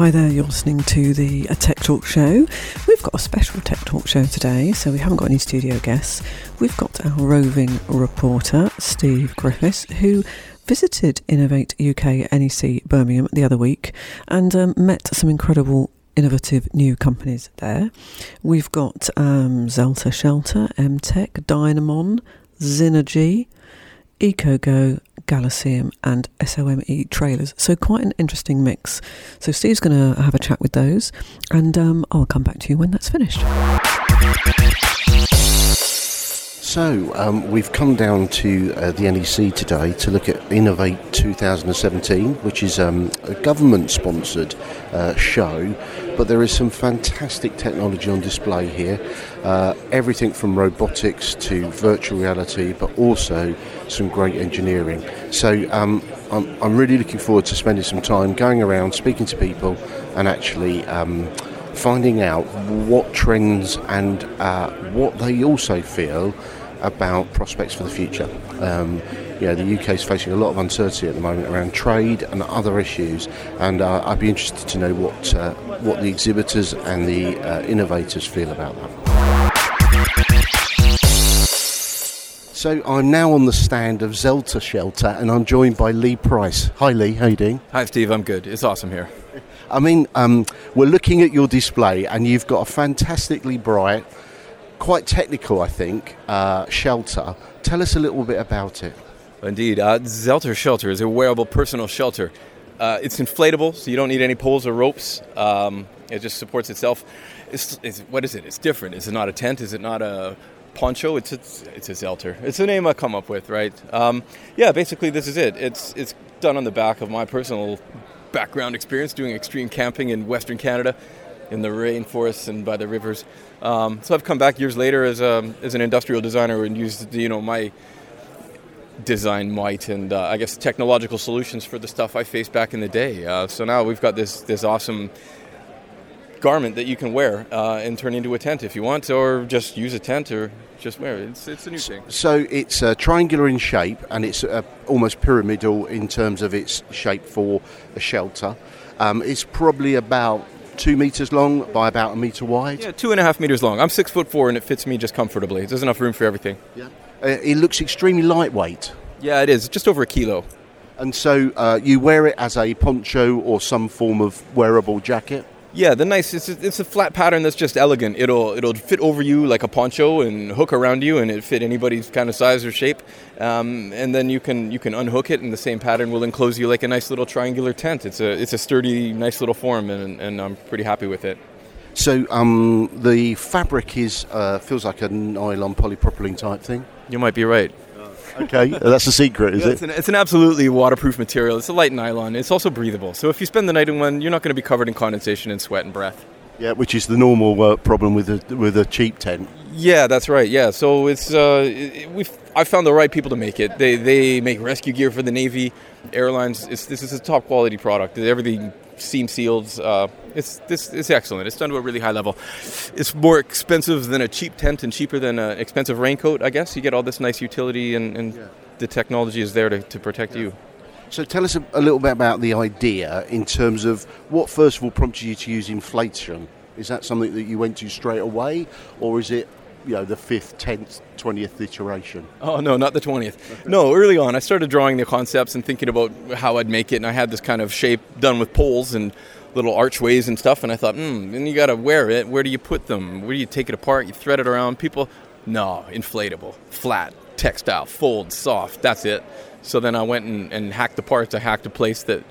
Hi there, you're listening to the a Tech Talk show. We've got a special Tech Talk show today, so we haven't got any studio guests. We've got our roving reporter, Steve Griffiths, who visited Innovate UK NEC Birmingham the other week and um, met some incredible innovative new companies there. We've got um, Zelter Shelter, Emteq, Dynamon, Zinergy, EcoGo, Galaxium, and SOMI trailers. So, quite an interesting mix. So, Steve's going to have a chat with those, and um, I'll come back to you when that's finished. So, um, we've come down to uh, the NEC today to look at Innovate 2017, which is um, a government sponsored uh, show, but there is some fantastic technology on display here. Uh, everything from robotics to virtual reality, but also some great engineering. So, um, I'm, I'm, really looking forward to spending some time going around, speaking to people, and actually um, finding out what trends and uh, what they also feel about prospects for the future. Um, you know, the UK is facing a lot of uncertainty at the moment around trade and other issues, and uh, I'd be interested to know what uh, what the exhibitors and the uh, innovators feel about that. So I'm now on the stand of Zelter Shelter, and I'm joined by Lee Price. Hi, Lee. How are you doing? Hi, Steve. I'm good. It's awesome here. I mean, um, we're looking at your display, and you've got a fantastically bright quite technical, I think, uh, shelter. Tell us a little bit about it. Indeed. Uh, Zelter Shelter is a wearable personal shelter. Uh, it's inflatable, so you don't need any poles or ropes. Um, it just supports itself. It's, it's, what is it? It's different. Is it not a tent? Is it not a poncho? It's it's, it's a Zelter. It's the name I come up with, right? Um, yeah, basically this is it. It's it's done on the back of my personal background experience doing extreme camping in Western Canada in the rainforests and by the rivers. Um, so I've come back years later as, a, as an industrial designer and used you know my design might and uh, I guess technological solutions for the stuff I faced back in the day. Uh, so now we've got this this awesome garment that you can wear uh, and turn into a tent if you want, or just use a tent or just wear it. It's, it's a new thing. So it's uh, triangular in shape and it's uh, almost pyramidal in terms of its shape for a shelter. Um, it's probably about two meters long by about a meter wide. Yeah, two and a half meters long. I'm six foot four, and it fits me just comfortably. There's enough room for everything. Yeah, uh, it looks extremely lightweight. Yeah, it is. Just over a kilo. And so uh, you wear it as a poncho or some form of wearable jacket. Yeah, the nice it's a, it's a flat pattern that's just elegant. It'll it'll fit over you like a poncho and hook around you, and it fit anybody's kind of size or shape. Um, and then you can you can unhook it, and the same pattern will enclose you like a nice little triangular tent. It's a it's a sturdy, nice little form, and, and I'm pretty happy with it. So um, the fabric is uh, feels like a nylon polypropylene type thing. You might be right okay, that's a secret, is yeah, it? It's an, it's an, absolutely waterproof material. It's a light nylon. It's also breathable. So if you spend the night in one, you're not going to be covered in condensation and sweat and breath. Yeah, which is the normal uh, problem with a with a cheap tent. Yeah, that's right. Yeah, so it's uh, we I found the right people to make it. They they make rescue gear for the Navy, airlines. It's, this is a top quality product. Everything seam sealed. Uh, it's this it's excellent. It's done to a really high level. It's more expensive than a cheap tent and cheaper than an expensive raincoat. I guess you get all this nice utility and, and yeah. the technology is there to, to protect yeah. you. So tell us a, a, little bit about the idea in terms of what first of all prompted you to use inflation. Is that something that you went to straight away, or is it you know the fifth, tenth, twentieth iteration? Oh no, not the twentieth. No, early on, I started drawing the concepts and thinking about how I'd make it, and I had this kind of shape done with poles and little archways and stuff, and I thought, hmm, and you got to wear it. Where do you put them? Where do you take it apart? You thread it around. People, no, inflatable, flat, textile, fold, soft. That's it. So then I went and, and hacked the parts. I hacked a place that.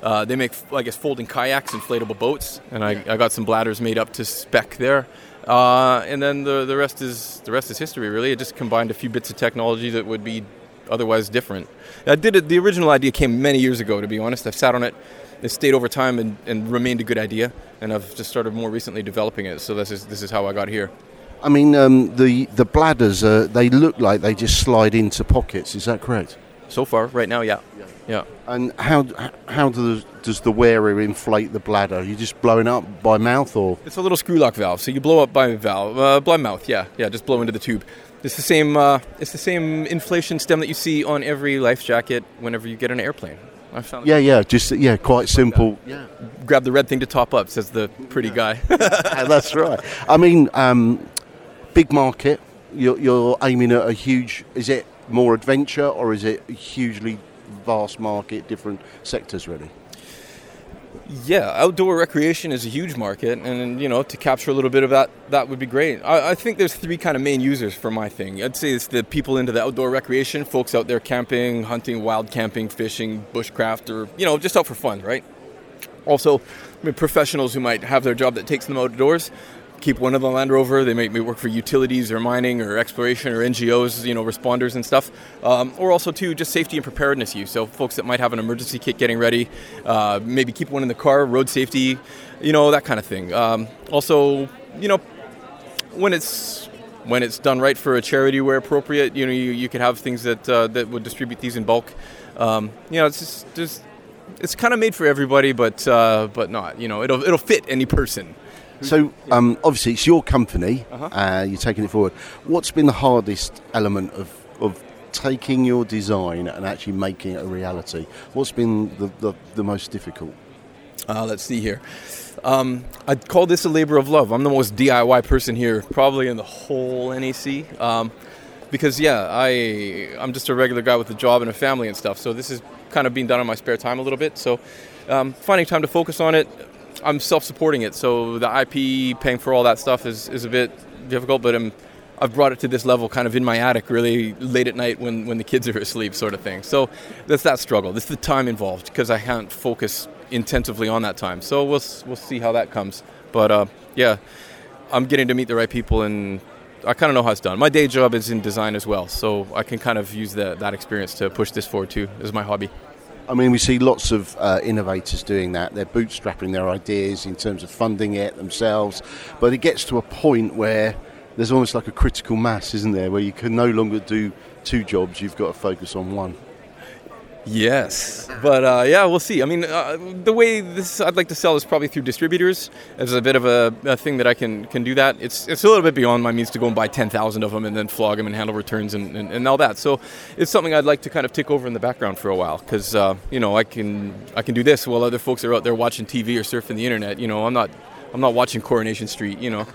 Uh, they make, I guess, folding kayaks, inflatable boats, and I, I got some bladders made up to spec there. Uh, and then the, the rest is the rest is history. Really, it just combined a few bits of technology that would be otherwise different. I did it. The original idea came many years ago. To be honest, I've sat on it. It stayed over time and, and remained a good idea, and I've just started more recently developing it. So this is this is how I got here. I mean, um, the the bladders uh, they look like they just slide into pockets. Is that correct? So far, right now, yeah. Yeah. yeah. And how how does does the wearer inflate the bladder? Are you just blowing up by mouth, or it's a little screw lock valve. So you blow up by valve, uh, by mouth. Yeah, yeah. Just blow into the tube. It's the same. Uh, it's the same inflation stem that you see on every life jacket whenever you get an airplane. I found yeah, yeah, just yeah, quite simple. Yeah, grab the red thing to top up, says the pretty guy. That's right. I mean, um, big market. You're, you're aiming at a huge. Is it more adventure or is it a hugely vast market, different sectors really? Yeah, outdoor recreation is a huge market, and you know to capture a little bit of that, that would be great. I, I, think there's three kind of main users for my thing. I'd say it's the people into the outdoor recreation, folks out there camping, hunting, wild camping, fishing, bushcraft, or you know just out for fun, right? Also, I mean, professionals who might have their job that takes them outdoors, keep one of the Land Rover. They may, may work for utilities or mining or exploration or NGOs, you know, responders and stuff. Um, or also too, just safety and preparedness use. So folks that might have an emergency kit getting ready, uh, maybe keep one in the car, road safety, you know, that kind of thing. Um, also, you know, when it's when it's done right for a charity where appropriate, you know, you, you could have things that uh, that would distribute these in bulk. Um, you know, it's just, just it's kind of made for everybody, but uh, but not. You know, it'll it'll fit any person. So um, obviously it's your company. Uh-huh. Uh, you're taking it forward. What's been the hardest element of, of taking your design and actually making it a reality? What's been the, the, the most difficult? Uh, let's see here. Um, I'd call this a labor of love. I'm the most DIY person here, probably in the whole NEC. Um, because yeah, I I'm just a regular guy with a job and a family and stuff. So this is kind of being done in my spare time a little bit. So um, finding time to focus on it, I'm self-supporting it, so the IP paying for all that stuff is, is a bit difficult. But I'm, I've brought it to this level, kind of in my attic, really late at night when, when the kids are asleep, sort of thing. So that's that struggle. This is the time involved because I can't focus intensively on that time. So we'll we'll see how that comes. But uh, yeah, I'm getting to meet the right people, and I kind of know how it's done. My day job is in design as well, so I can kind of use the, that experience to push this forward too as my hobby. I mean, we see lots of uh, innovators doing that. They're bootstrapping their ideas in terms of funding it themselves. But it gets to a point where there's almost like a critical mass, isn't there, where you can no longer do two jobs, you've got to focus on one. Yes, but uh, yeah, we'll see. I mean, uh, the way this I'd like to sell is probably through distributors as a bit of a, a, thing that I can can do that. It's it's a little bit beyond my means to go and buy ten thousand of them and then flog them and handle returns and, and, and, all that. So it's something I'd like to kind of tick over in the background for a while because uh, you know I can I can do this while other folks are out there watching TV or surfing the internet. You know, I'm not I'm not watching Coronation Street. You know,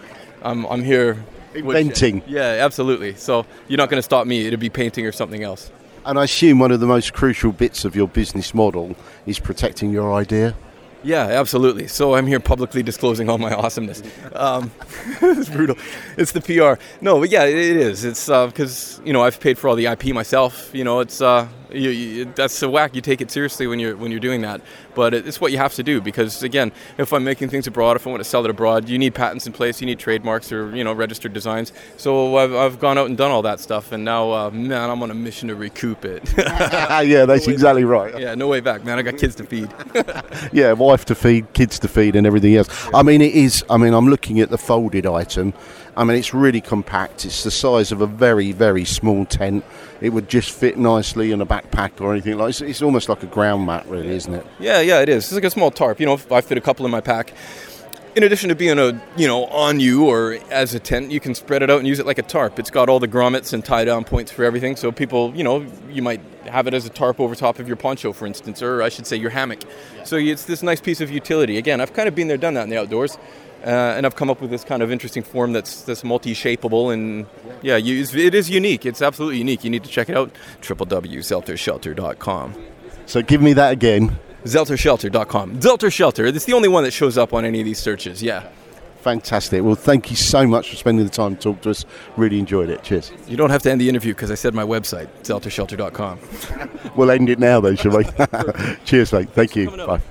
I'm I'm here inventing. Yeah, absolutely. So you're not going to stop me. It'll be painting or something else. And I assume one of the most crucial bits of your business model is protecting your idea. Yeah, absolutely. So I'm here publicly disclosing all my awesomeness. Um, it's brutal. It's the PR. No, but yeah, it, is. It's because uh, you know I've paid for all the IP myself. You know, it's uh, you, you, that's a whack. You take it seriously when you're when you're doing that. But it's what you have to do because again, if I'm making things abroad, if I want to sell it abroad, you need patents in place, you need trademarks or you know registered designs. So I've, I've gone out and done all that stuff, and now uh, man, I'm on a mission to recoup it. yeah, that's no exactly right. Yeah, no way back, man. I got kids to feed. yeah, wife to feed, kids to feed, and everything else. I mean, it is. I mean, I'm looking at the folded item. I mean, it's really compact. It's the size of a very, very small tent. It would just fit nicely in a backpack or anything like. It's, it's almost like a ground mat, really, isn't it? Yeah, yeah, it is. It's like a small tarp. You know, if I fit a couple in my pack. In addition to being a, you know, on you or as a tent, you can spread it out and use it like a tarp. It's got all the grommets and tie down points for everything. So people, you know, you might have it as a tarp over top of your poncho, for instance, or I should say your hammock. So it's this nice piece of utility. Again, I've kind of been there, done that in the outdoors. Uh, and I've come up with this kind of interesting form that's that's multi-shapeable and yeah, you, it is unique. It's absolutely unique. You need to check it out. www.zeltershelter.com. So give me that again. Zeltershelter.com. Zelter Shelter. It's the only one that shows up on any of these searches. Yeah. Fantastic. Well, thank you so much for spending the time to talk to us. Really enjoyed it. Cheers. You don't have to end the interview because I said my website, zeltershelter.com. we'll end it now, though, shall we? Cheers, mate. Thank you. Bye.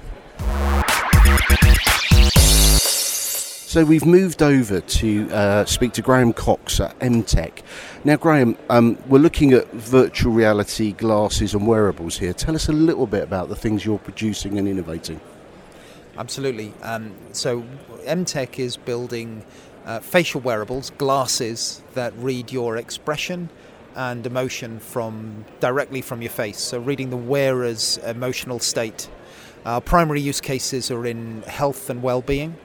So we've moved over to uh, speak to Graham Cox at Emteq. Now, Graham, um, we're looking at virtual reality glasses and wearables here. Tell us a little bit about the things you're producing and innovating. Absolutely. Um, so, Emteq is building uh, facial wearables, glasses that read your expression and emotion from directly from your face. So, reading the wearer's emotional state. Our primary use cases are in health and well-being.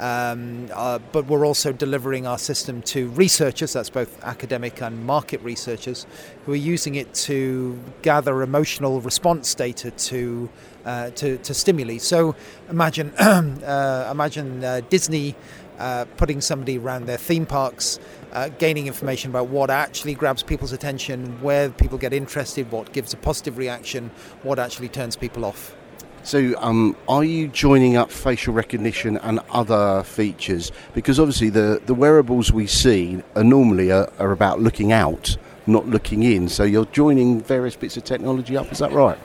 Um, uh, but we're also delivering our system to researchers, that's both academic and market researchers, who are using it to gather emotional response data to, uh, to, to, stimuli. So imagine, uh, imagine uh, Disney uh, putting somebody around their theme parks, uh, gaining information about what actually grabs people's attention, where people get interested, what gives a positive reaction, what actually turns people off. So, um, are you joining up facial recognition and other features? Because obviously, the, the wearables we see are normally are, are about looking out, not looking in. So, you're joining various bits of technology up. Is that right?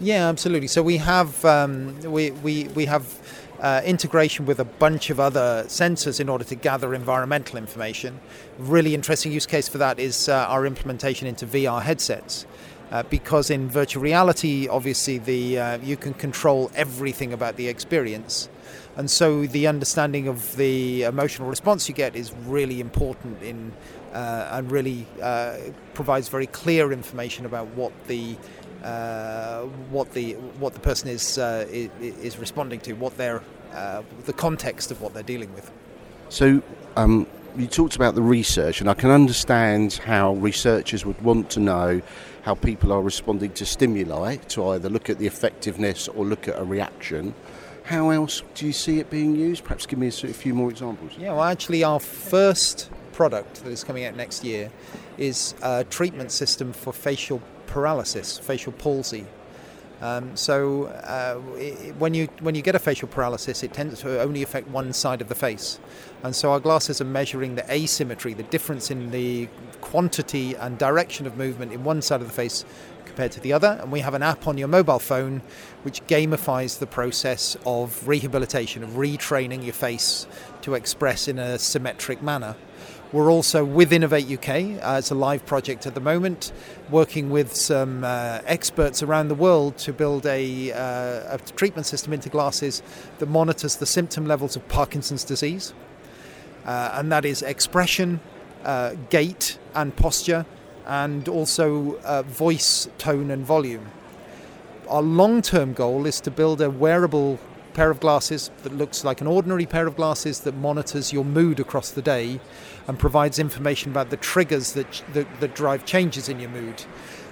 Yeah, absolutely. So we have um, we, we, we have uh, integration with a bunch of other sensors in order to gather environmental information. Really interesting use case for that is uh, our implementation into VR headsets. Uh, because in virtual reality, obviously, the uh, you can control everything about the experience, and so the understanding of the emotional response you get is really important in uh, and really uh, provides very clear information about what the uh, what the what the person is uh, is responding to, what their the context of what they're dealing with. So. Um you talked about the research, and I can understand how researchers would want to know how people are responding to stimuli to either look at the effectiveness or look at a reaction. How else do you see it being used? Perhaps give me a few more examples. Yeah, well, actually, our first product that is coming out next year is a treatment system for facial paralysis, facial palsy. Um, so uh, it, when you when you get a facial paralysis, it tends to only affect one side of the face, and so our glasses are measuring the asymmetry, the difference in the quantity and direction of movement in one side of the face compared to the other. And we have an app on your mobile phone which gamifies the process of rehabilitation, of retraining your face to express in a symmetric manner. We're also with Innovate UK, uh, it's a live project at the moment, working with some uh, experts around the world to build a, uh, a treatment system into glasses that monitors the symptom levels of Parkinson's disease. Uh, and that is expression, uh, gait, and posture, and also uh, voice, tone, and volume. Our long term goal is to build a wearable pair of glasses that looks like an ordinary pair of glasses that monitors your mood across the day and provides information about the triggers that, that, that drive changes in your mood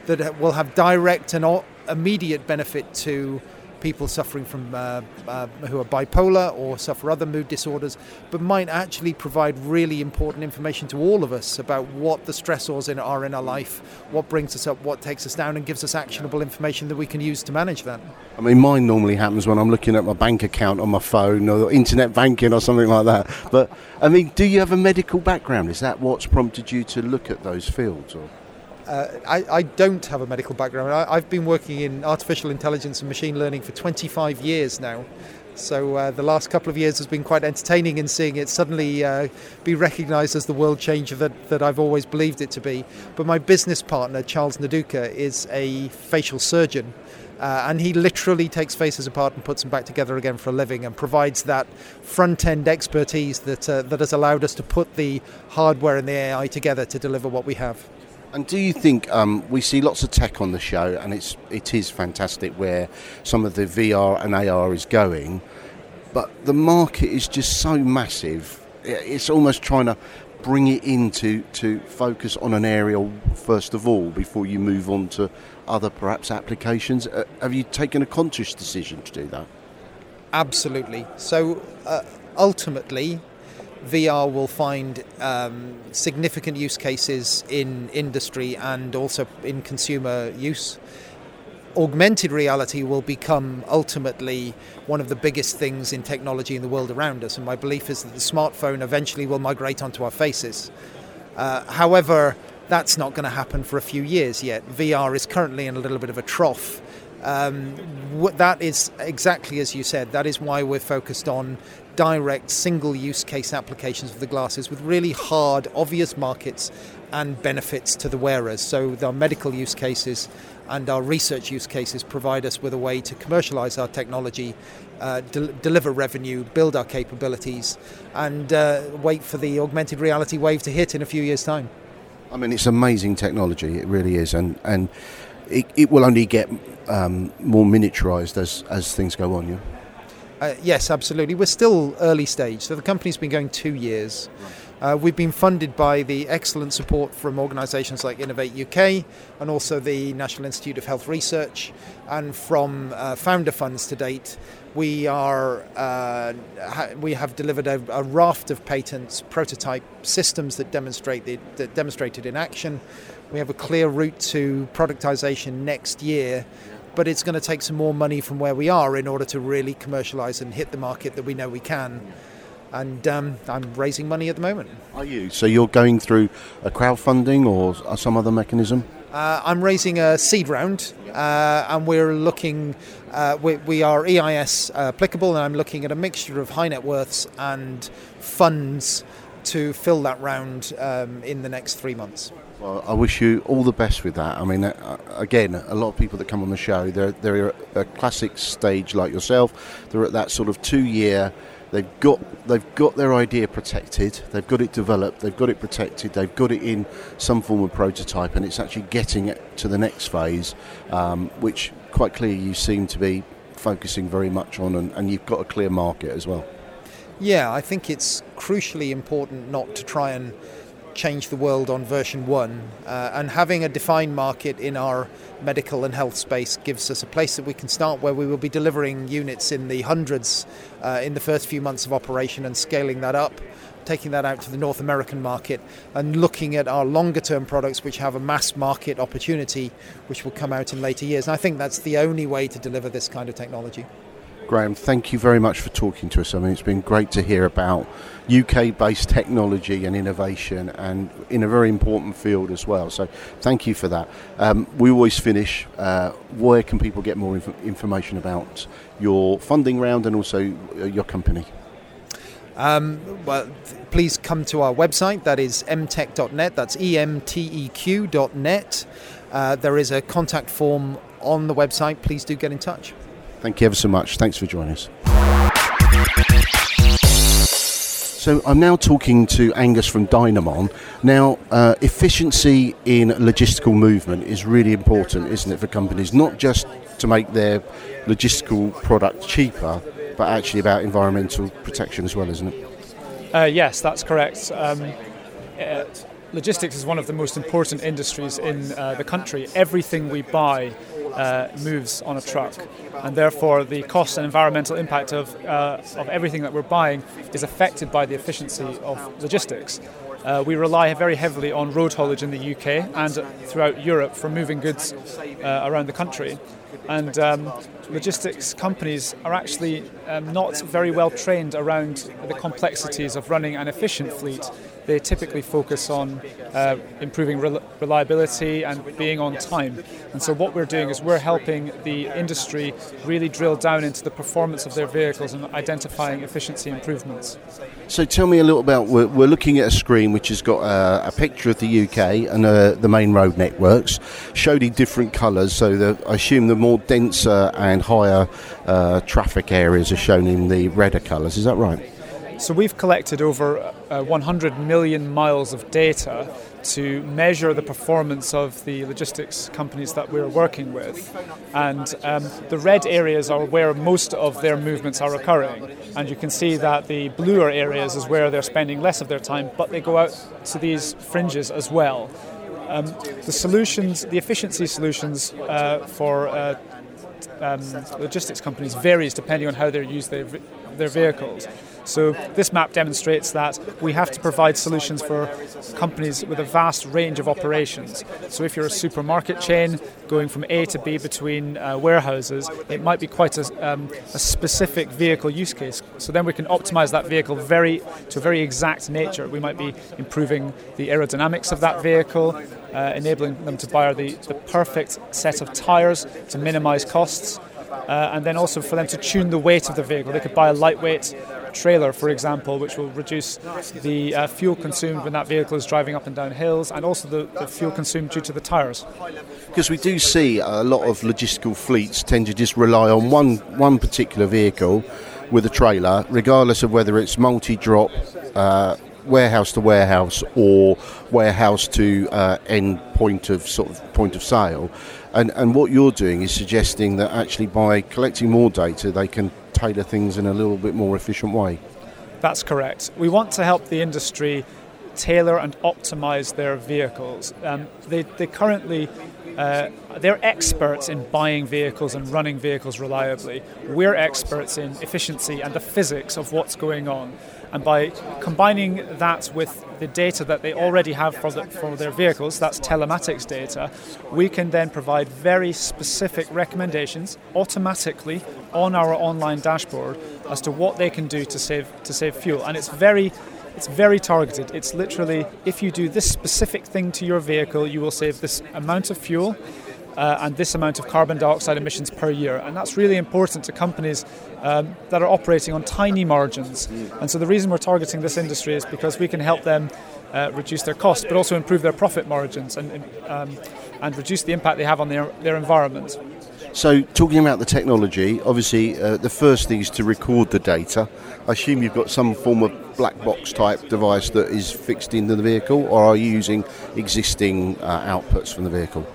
that will have direct and immediate benefit to people suffering from uh, uh, who are bipolar or suffer other mood disorders, but might actually provide really important information to all of us about what the stressors in, are in our life, what brings us up, what takes us down, and gives us actionable information that we can use to manage that. I mean, mine normally happens when I'm looking at my bank account on my phone or internet banking or something like that. But I mean, do you have a medical background? Is that what's prompted you to look at those fields? Or? Uh, I, I, don't have a medical background. I, have been working in artificial intelligence and machine learning for 25 years now. So uh, the last couple of years has been quite entertaining in seeing it suddenly uh, be recognised as the world changer that, that I've always believed it to be. But my business partner, Charles Nduka, is a facial surgeon. Uh, and he literally takes faces apart and puts them back together again for a living and provides that front end expertise that, uh, that has allowed us to put the hardware and the AI together to deliver what we have. And do you think um, we see lots of tech on the show, and it's it is fantastic where some of the VR and AR is going, but the market is just so massive. It's almost trying to bring it into to focus on an area first of all before you move on to other perhaps applications. Uh, have you taken a conscious decision to do that? Absolutely. So uh, ultimately, VR will find um, significant use cases in industry and also in consumer use. Augmented reality will become ultimately one of the biggest things in technology in the world around us, and my belief is that the smartphone eventually will migrate onto our faces. Uh, however, that's not going to happen for a few years yet. VR is currently in a little bit of a trough. Um, that is exactly as you said. That is why we're focused on direct single use case applications of the glasses with really hard, obvious markets and benefits to the wearers. So, our medical use cases and our research use cases provide us with a way to commercialize our technology, uh, de- deliver revenue, build our capabilities, and uh, wait for the augmented reality wave to hit in a few years' time. I mean, it's amazing technology, it really is, and, and it, it will only get um, more miniaturized as, as things go on, yeah? Uh, yes, absolutely. We're still early stage. So the company's been going two years. Uh, we've been funded by the excellent support from organisations like Innovate UK and also the National Institute of Health Research, and from uh, founder funds to date. We are uh, ha- we have delivered a, a, raft of patents, prototype systems that demonstrate the, that demonstrated in action. We have a clear route to productization next year, but it's going to take some more money from where we are in order to really commercialize and hit the market that we know we can and um, I'm raising money at the moment. Are you? So you're going through a crowdfunding or some other mechanism? Uh, I'm raising a seed round, uh, and we're looking. Uh, we, we, are EIS applicable, and I'm looking at a mixture of high net worths and funds to fill that round um, in the next three months. Well, I wish you all the best with that. I mean, uh, again, a lot of people that come on the show, they're, they're a classic stage like yourself. They're at that sort of two year They've got they've got their idea protected. They've got it developed. They've got it protected. They've got it in some form of prototype, and it's actually getting it to the next phase, um, which quite clearly you seem to be focusing very much on, and, and you've got a clear market as well. Yeah, I think it's crucially important not to try and change the world on version one. Uh, and having a defined market in our medical and health space gives us a place that we can start where we will be delivering units in the hundreds uh, in the first few months of operation and scaling that up. Taking that out to the North American market and looking at our longer term products, which have a mass market opportunity, which will come out in later years. And I think that's the only way to deliver this kind of technology. Graham, thank you very much for talking to us. I mean, it's been great to hear about UK based technology and innovation and in a very important field as well. So, thank you for that. Um, we always finish uh, where can people get more inf- information about your funding round and also uh, your company? Um, well, please come to our website. That is emteq.net. That's E M T E Q.net. Uh, there is a contact form on the website. Please do get in touch. Thank you ever so much. Thanks for joining us. So I'm now talking to Angus from Dynamon. Now, uh, efficiency in logistical movement is really important, isn't it, for companies? Not just to make their logistical product cheaper, but actually about environmental protection as well, isn't it? Uh, yes, that's correct. Um, uh, logistics is one of the most important industries in uh, the country. Everything we buy uh, moves on a truck, and therefore the cost and environmental impact of, uh, of everything that we're buying is affected by the efficiency of logistics. Uh, we rely very heavily on road haulage in the UK and throughout Europe for moving goods uh, around the country. And um, logistics companies are actually um, not very well trained around the complexities of running an efficient fleet they typically focus on uh, improving reliability and being on time. And so, what we're doing is we're helping the industry really drill down into the performance of their vehicles and identifying efficiency improvements. So, tell me a little about we're, we're looking at a screen which has got a, a picture of the UK and uh, the main road networks, showed in different colours. So, the, I assume the more denser and higher uh, traffic areas are shown in the redder colours. Is that right? So we've collected over uh, 100 million miles of data to measure the performance of the logistics companies that we're working with. And um, the red areas are where most of their movements are occurring. And you can see that the bluer areas is where they're spending less of their time, but they go out to these fringes as well. Um, the solutions, the efficiency solutions uh, for uh, um, logistics companies varies depending on how they use their, their vehicles. So this map demonstrates that we have to provide solutions for companies with a vast range of operations. So if you're a supermarket chain going from A to B between uh, warehouses, it might be quite a, um, a, specific vehicle use case. So then we can optimize that vehicle very to a very exact nature. We might be improving the aerodynamics of that vehicle, uh, enabling them to buy the, the perfect set of tires to minimize costs. Uh, and then also for them to tune the weight of the vehicle. They could buy a lightweight trailer, for example, which will reduce the uh, fuel consumed when that vehicle is driving up and down hills, and also the, the fuel consumed due to the tyres. Because we do see a lot of logistical fleets tend to just rely on one one particular vehicle with a trailer, regardless of whether it's multi-drop. Uh, warehouse to warehouse or warehouse to uh, end point of sort of point of sale. And, and what you're doing is suggesting that actually by collecting more data, they can tailor things in a little bit more efficient way. That's correct. We want to help the industry tailor and optimize their vehicles. Um, they, they currently uh, they're experts in buying vehicles and running vehicles reliably. We're experts in efficiency and the physics of what's going on. And by combining that with the data that they already have for, the, for their vehicles, that's telematics data, we can then provide very specific recommendations automatically on our online dashboard as to what they can do to save to save fuel. And it's very it's very targeted. It's literally if you do this specific thing to your vehicle, you will save this amount of fuel uh, and this amount of carbon dioxide emissions per year. And that's really important to companies um, that are operating on tiny margins. And so the reason we're targeting this industry is because we can help them uh, reduce their costs, but also improve their profit margins and, um, and reduce the impact they have on their, their environment. So, talking about the technology, obviously, uh, the first thing is to record the data. I assume you've got some form of black box type device that is fixed into the vehicle, or are you using existing uh, outputs from the vehicle?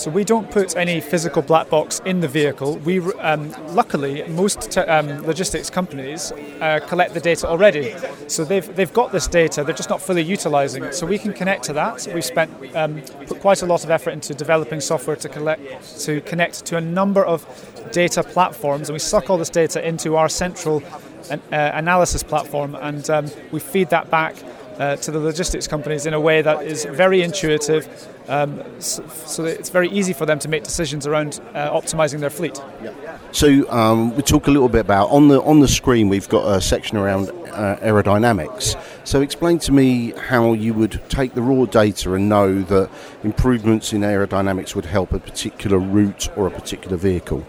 So we don't put any physical black box in the vehicle. We, um, luckily, most te- um, logistics companies uh, collect the data already. So they've, they've got this data, they're just not fully utilizing it. So we can connect to that. We've spent um, put quite a lot of effort into developing software to collect to connect to a number of data platforms, and we suck all this data into our central uh, analysis platform, and um, we feed that back uh, to the logistics companies in a way that is very intuitive, um, so, so, that it's very easy for them to make decisions around uh, optimizing their fleet. So um, we talk a little bit about on the on the screen we've got a section around uh, aerodynamics. So explain to me how you would take the raw data and know that improvements in aerodynamics would help a particular route or a particular vehicle.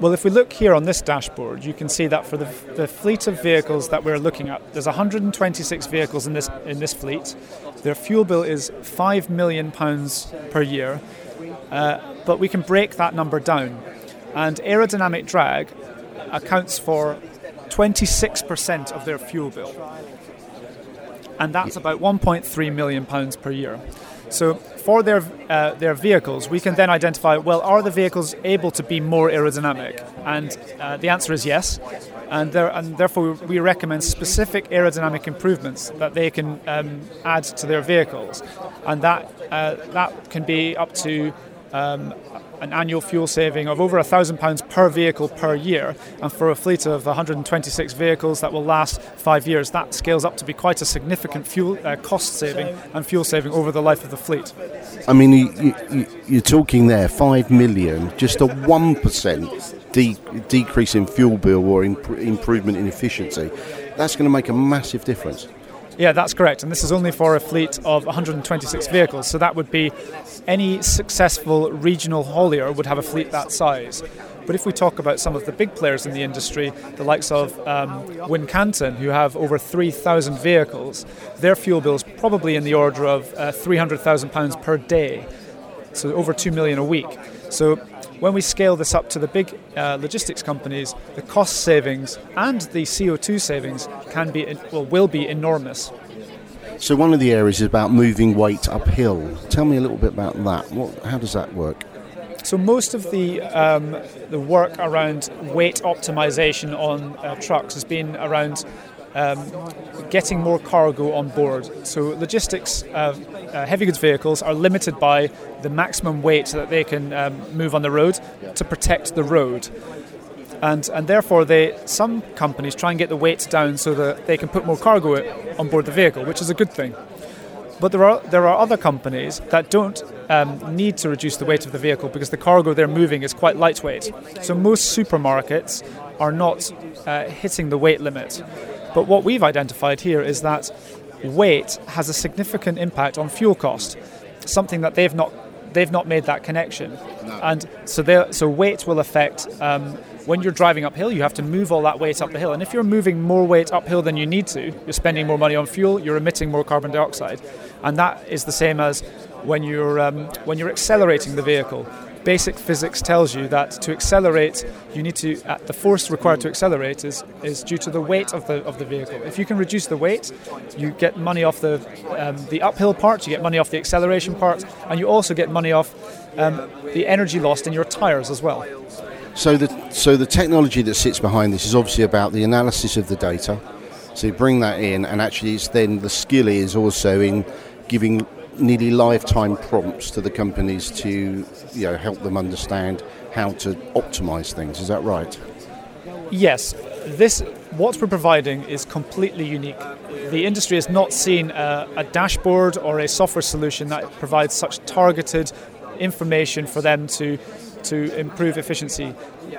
Well, if we look here on this dashboard, you can see that for the, the, fleet of vehicles that we're looking at, there's 126 vehicles in this in this fleet. Their fuel bill is five million pounds per year, uh, but we can break that number down, and aerodynamic drag accounts for 26% of their fuel bill, and that's about 1.3 million pounds per year. So for their uh, their vehicles, we can then identify well, are the vehicles able to be more aerodynamic? And uh, the answer is yes. And, there, and, therefore, we recommend specific aerodynamic improvements that they can um, add to their vehicles, and that uh, that can be up to um, an annual fuel saving of over £1,000 per vehicle per year. And for a fleet of 126 vehicles that will last five years, that scales up to be quite a significant fuel uh, cost saving and fuel saving over the life of the fleet. I mean, you, you, you're talking there 5 million, just a 1% de- decrease in fuel bill or imp- improvement in efficiency. That's going to make a massive difference. Yeah, that's correct. And this is only for a fleet of 126 vehicles. So that would be any successful regional haulier would have a fleet that size. But if we talk about some of the big players in the industry, the likes of um, Wincanton, who have over 3,000 vehicles, their fuel bill is probably in the order of uh, £300,000 per day. So over 2 million a week. So when we scale this up to the big uh, logistics companies, the cost savings and the CO2 savings can be well will be enormous. So one of the areas is about moving weight uphill. Tell me a little bit about that. What, how does that work? So most of the um, the work around weight optimization on uh, trucks has been around um, getting more cargo on board. So logistics, uh, uh, heavy goods vehicles are limited by the maximum weight that they can um, move on the road to protect the road. And, and therefore, they, some companies try and get the weight down so that they can put more cargo on board the vehicle, which is a good thing. But there are, there are other companies that don't um, need to reduce the weight of the vehicle because the cargo they're moving is quite lightweight. So most supermarkets are not uh, hitting the weight limit. But what we've identified here is that weight has a significant impact on fuel cost, something that they've not they've not made that connection, no. and so so weight will affect. Um, when you're driving uphill, you have to move all that weight up the hill. And if you're moving more weight uphill than you need to, you're spending more money on fuel, you're emitting more carbon dioxide. And that is the same as when you're, um, when you're accelerating the vehicle. Basic physics tells you that to accelerate, you need to uh, the force required to accelerate is is due to the weight of the of the vehicle. If you can reduce the weight, you get money off the um, the uphill part, you get money off the acceleration part, and you also get money off um, the energy lost in your tires as well. So the so the technology that sits behind this is obviously about the analysis of the data. So you bring that in, and actually, it's then the skill is also in giving nearly lifetime prompts to the companies to you know help them understand how to optimize things. Is that right? Yes, this what we're providing is completely unique. The industry has not seen a, a dashboard or a software solution that provides such targeted information for them to to improve efficiency.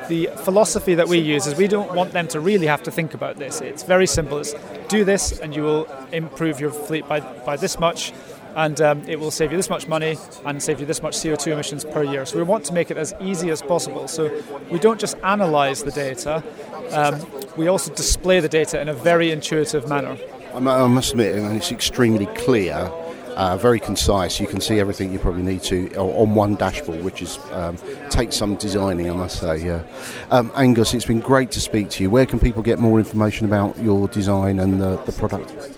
The philosophy that we use is we don't want them to really have to think about this. It's very simple. It's do this and you will improve your fleet by, by this much and um, it will save you this much money and save you this much CO2 emissions per year. So we want to make it as easy as possible. So we don't just analyze the data, um, we also display the data in a very intuitive manner. I must admit, and it's extremely clear. Uh, very concise. You can see everything you probably need to on one dashboard, which is um, takes some designing, I must say. Yeah, um, Angus, it's been great to speak to you. Where can people get more information about your design and the, the product?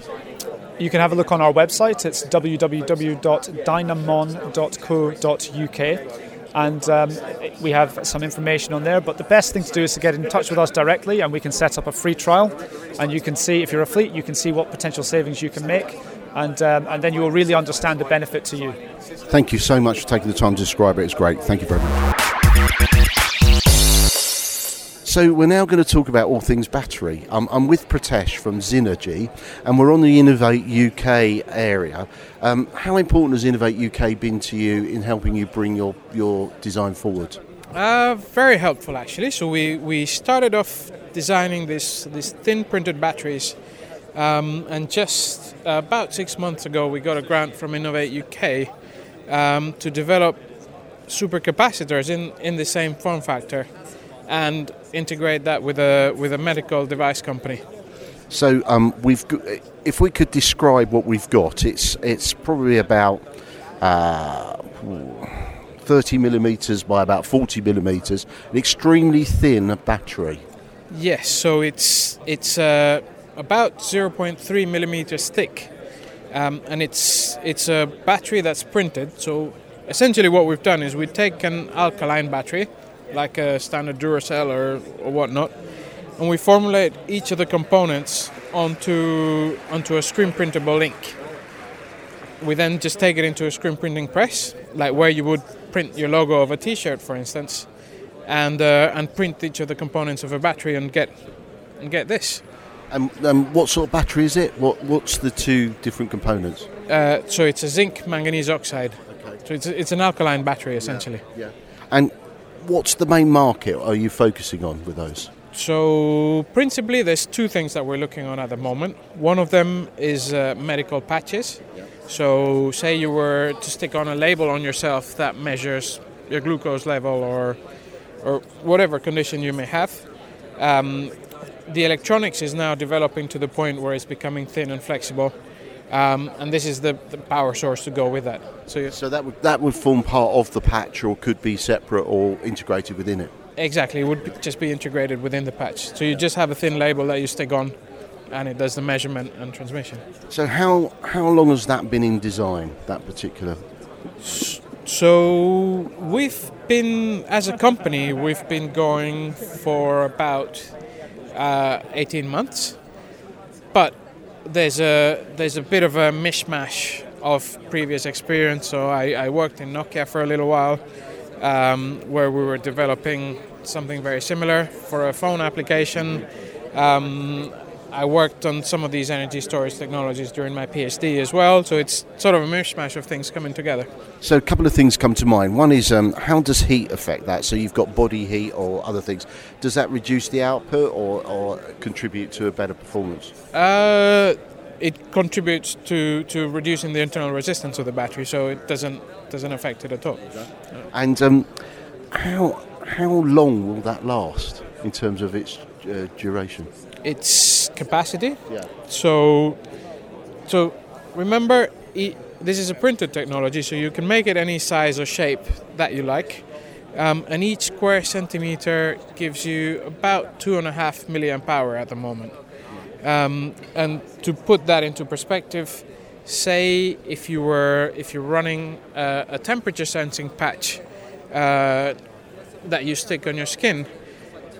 You can have a look on our website. It's www.dynamon.co.uk and um, we have some information on there. But the best thing to do is to get in touch with us directly, and we can set up a free trial. And you can see if you're a fleet, you can see what potential savings you can make, and um, and then you will really understand the benefit to you. Thank you so much for taking the time to describe it. It's great. Thank you very much. So we're now going to talk about all things battery. I'm with Pratesh from Zinergy, and we're on the Innovate UK area. Um, how important has Innovate UK been to you in helping you bring your, your design forward? Uh, very helpful, actually. So we, we started off designing this these thin printed batteries, um, and just about six months ago, we got a grant from Innovate UK um, to develop supercapacitors in, in the same form factor and integrate that with a with a medical device company. So um, we've, if we could describe what we've got, it's it's probably about uh, 30 millimeters by about 40 millimeters, an extremely thin battery. Yes, so it's it's uh, about 0.3 millimeters thick, um, and it's it's a battery that's printed. So essentially, what we've done is we take an alkaline battery like a standard Duracell or, or whatnot, and we formulate each of the components onto onto a screen printable ink. We then just take it into a screen printing press, like where you would print your logo of a T-shirt, for instance, and uh, and print each of the components of a battery and get and get this. And um, what sort of battery is it? What what's the two different components? Uh, so it's a zinc manganese oxide. Okay. So it's, it's an alkaline battery essentially. Yeah. yeah. And what's the main market are you focusing on with those? So, principally, there's two things that we're looking on at the moment. One of them is uh, medical patches. So, say you were to stick on a label on yourself that measures your glucose level or, or whatever condition you may have. Um, the electronics is now developing to the point where it's becoming thin and flexible um, and this is the, the, power source to go with that. So, so that would that would form part of the patch, or could be separate or integrated within it. Exactly, it would just be integrated within the patch. So you just have a thin label that you stick on, and it does the measurement and transmission. So how how long has that been in design? That particular. So we've been, as a company, we've been going for about uh, 18 months, but there's a there's a bit of a mishmash of previous experience. So I, I worked in Nokia for a little while, um, where we were developing something very similar for a phone application. Um, I worked on some of these energy storage technologies during my PhD as well, so it's sort of a mishmash of things coming together. So, a couple of things come to mind. One is um, how does heat affect that? So, you've got body heat or other things. Does that reduce the output or, or contribute to a better performance? Uh, it contributes to, to reducing the internal resistance of the battery, so it doesn't doesn't affect it at all. And um, how how long will that last in terms of its uh, duration? its capacity. Yeah. So, so remember, this is a printed technology, so you can make it any size or shape that you like. Um, and each square centimeter gives you about two and a half milliamp hour at the moment. Um, and to put that into perspective, say if you were if you're running a, a temperature sensing patch uh, that you stick on your skin,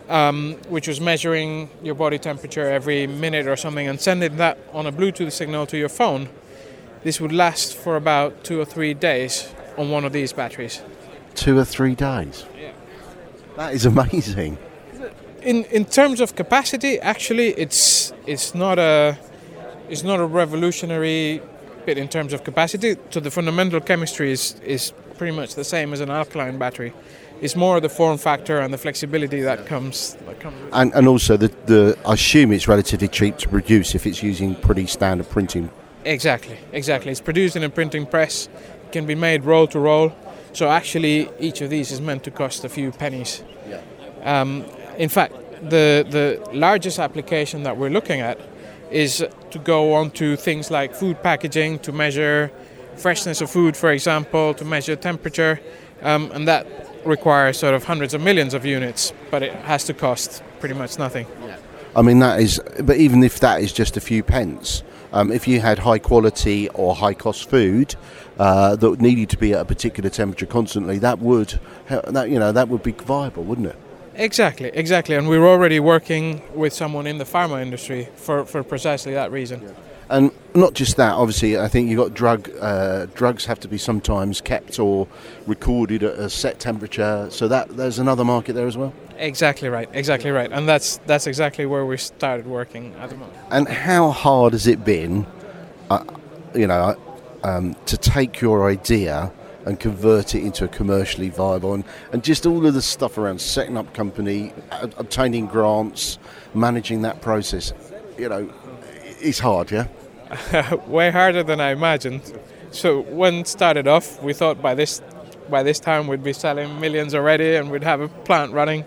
um, which was measuring your body temperature every minute or something, and sending that on a Bluetooth signal to your phone, this would last for about two or three days on one of these batteries. Two or three days. Yeah. That is amazing. In in terms of capacity, actually, it's it's not a it's not a revolutionary bit in terms of capacity. So the fundamental chemistry is is pretty much the same as an alkaline battery. It's more the form factor and the flexibility that comes. That comes with And, and also, the, the I assume it's relatively cheap to produce if it's using pretty standard printing. Exactly, exactly. It's produced in a printing press, can be made roll to roll. So actually, each of these is meant to cost a few pennies. Um, in fact, the the largest application that we're looking at is to go on to things like food packaging to measure freshness of food, for example, to measure temperature, um, and that requires sort of hundreds of millions of units, but it has to cost pretty much nothing. Yeah. I mean, that is, but even if that is just a few pence, um, if you had high quality or high cost food uh, that needed to be at a particular temperature constantly, that would, that you know, that would be viable, wouldn't it? Exactly, exactly. And we're already working with someone in the pharma industry for, for precisely that reason. And not just that, obviously, I think you've got drug, uh, drugs have to be sometimes kept or recorded at a set temperature, so that there's another market there as well. Exactly right, exactly right. And that's that's exactly where we started working at the moment. And how hard has it been, uh, you know, um, to take your idea and convert it into a commercially viable and, and just all of the stuff around setting up company, uh, obtaining grants, managing that process, you know, it's hard, yeah? Way harder than I imagined. So when it started off, we thought by this by this time we'd be selling millions already and we'd have a plant running.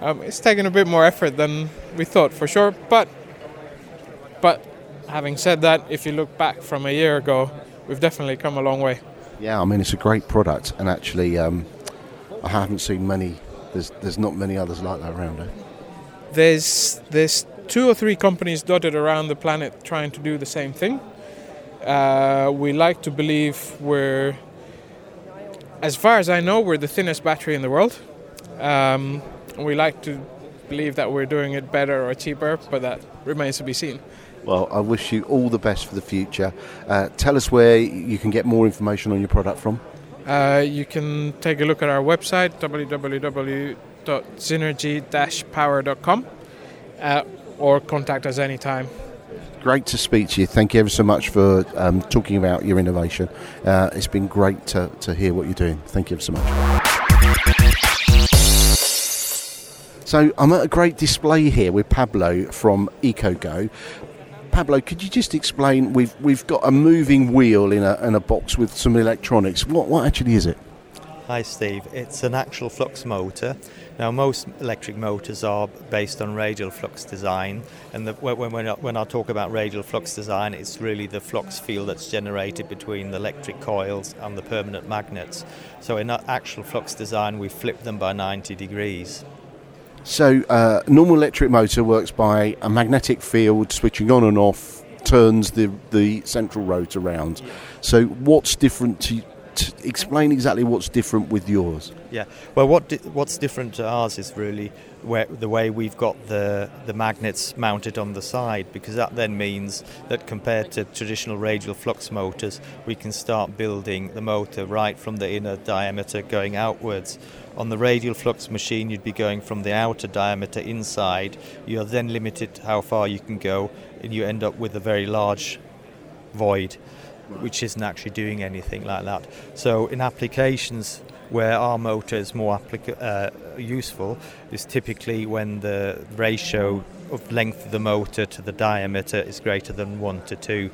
Um, it's taken a bit more effort than we thought for sure, but but having said that, if you look back from a year ago, we've definitely come a long way. Yeah, I mean, it's a great product, and actually, um, I haven't seen many, there's, there's not many others like that around, eh? There's there's two or three companies dotted around the planet trying to do the same thing. Uh, we like to believe we're, as far as I know, we're the thinnest battery in the world. Um, we like to believe that we're doing it better or cheaper, but that remains to be seen. Well, I wish you all the best for the future. Uh, tell us where you can get more information on your product from. Uh, you can take a look at our website www.zinergy-power.com uh, or contact us anytime. Great to speak to you. Thank you ever so much for um, talking about your innovation. Uh, it's been great to, to hear what you're doing. Thank you ever so much. So I'm at a great display here with Pablo from EcoGo. Pablo, could you just explain? We've we've got a moving wheel in a, in a box with some electronics. What what actually is it? Hi Steve, it's an axial flux motor. Now most electric motors are based on radial flux design and the, when, when, when I talk about radial flux design it's really the flux field that's generated between the electric coils and the permanent magnets. So in axial flux design we flip them by 90 degrees. So, uh, normal electric motor works by a magnetic field switching on and off, turns the, the central rotor around. So, what's different to, explain exactly what's different with yours? Yeah, well, what di- what's different to ours is really where, the way we've got the, the magnets mounted on the side, because that then means that compared to traditional radial flux motors, we can start building the motor right from the inner diameter going outwards. On the radial flux machine, you'd be going from the outer diameter inside. You're then limited how far you can go, and you end up with a very large void, which isn't actually doing anything like that. So, in applications where our motor is more applica- uh, useful, is typically when the ratio of length of the motor to the diameter is greater than one to two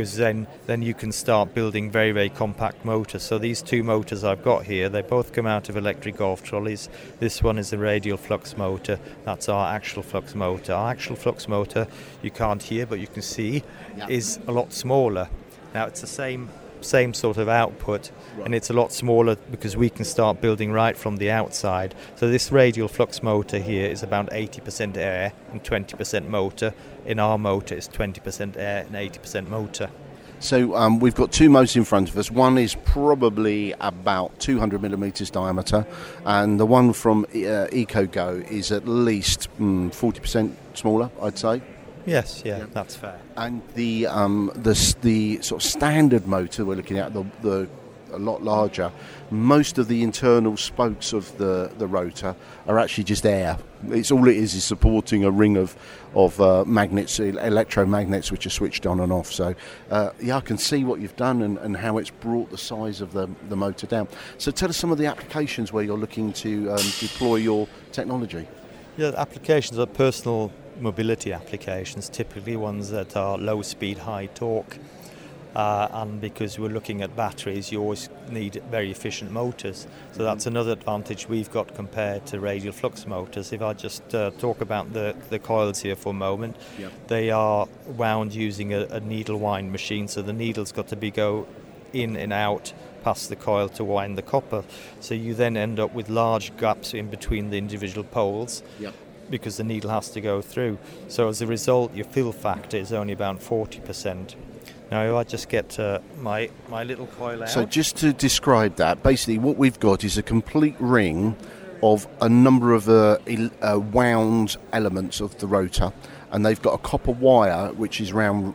because then then you can start building very very compact motors. So these two motors I've got here, they both come out of electric golf trolleys. This one is a radial flux motor. That's our axial flux motor. Our axial flux motor, you can't hear but you can see, is a lot smaller. Now it's the same same sort of output, and it's a lot smaller because we can start building right from the outside. So this radial flux motor here is about 80% air and 20% motor. In our motor, it's 20% air and 80% motor. So um, we've got two motors in front of us. One is probably about 200 millimeters diameter, and the one from uh, EcoGo is at least mm, 40% smaller, I'd say. Yes, yeah, that's fair. And the um, the the sort of standard motor we're looking at the the a lot larger. Most of the internal spokes of the, the rotor are actually just air. It's all it is is supporting a ring of of uh, magnets, electromagnets, which are switched on and off. So uh, yeah, I can see what you've done and, and how it's brought the size of the the motor down. So tell us some of the applications where you're looking to um, deploy your technology. Yeah, applications are personal mobility applications, typically ones that are low speed, high torque. Uh, and because we're looking at batteries, you always need very efficient motors. So that's another advantage we've got compared to radial flux motors. If I just uh, talk about the, the coils here for a moment, they are wound using a, a needle wind machine. So the needle's got to be go in and out past the coil to wind the copper. So you then end up with large gaps in between the individual poles because the needle has to go through. So as a result, your fill factor is only about 40%. Now, if I just get uh, my my little coil out. So just to describe that, basically what we've got is a complete ring of a number of uh, uh, wound elements of the rotor, and they've got a copper wire which is round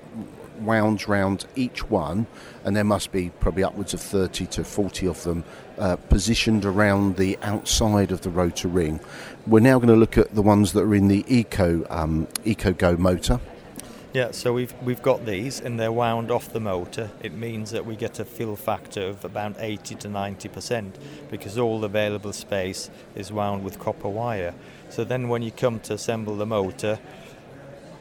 wound round each one, and there must be probably upwards of 30 to 40 of them uh, positioned around the outside of the rotor ring. We're now going to look at the ones that are in the Eco um, EcoGo motor. Yeah, so we've we've got these, and they're wound off the motor. It means that we get a fill factor of about 80 to 90 percent because all the available space is wound with copper wire. So then, when you come to assemble the motor,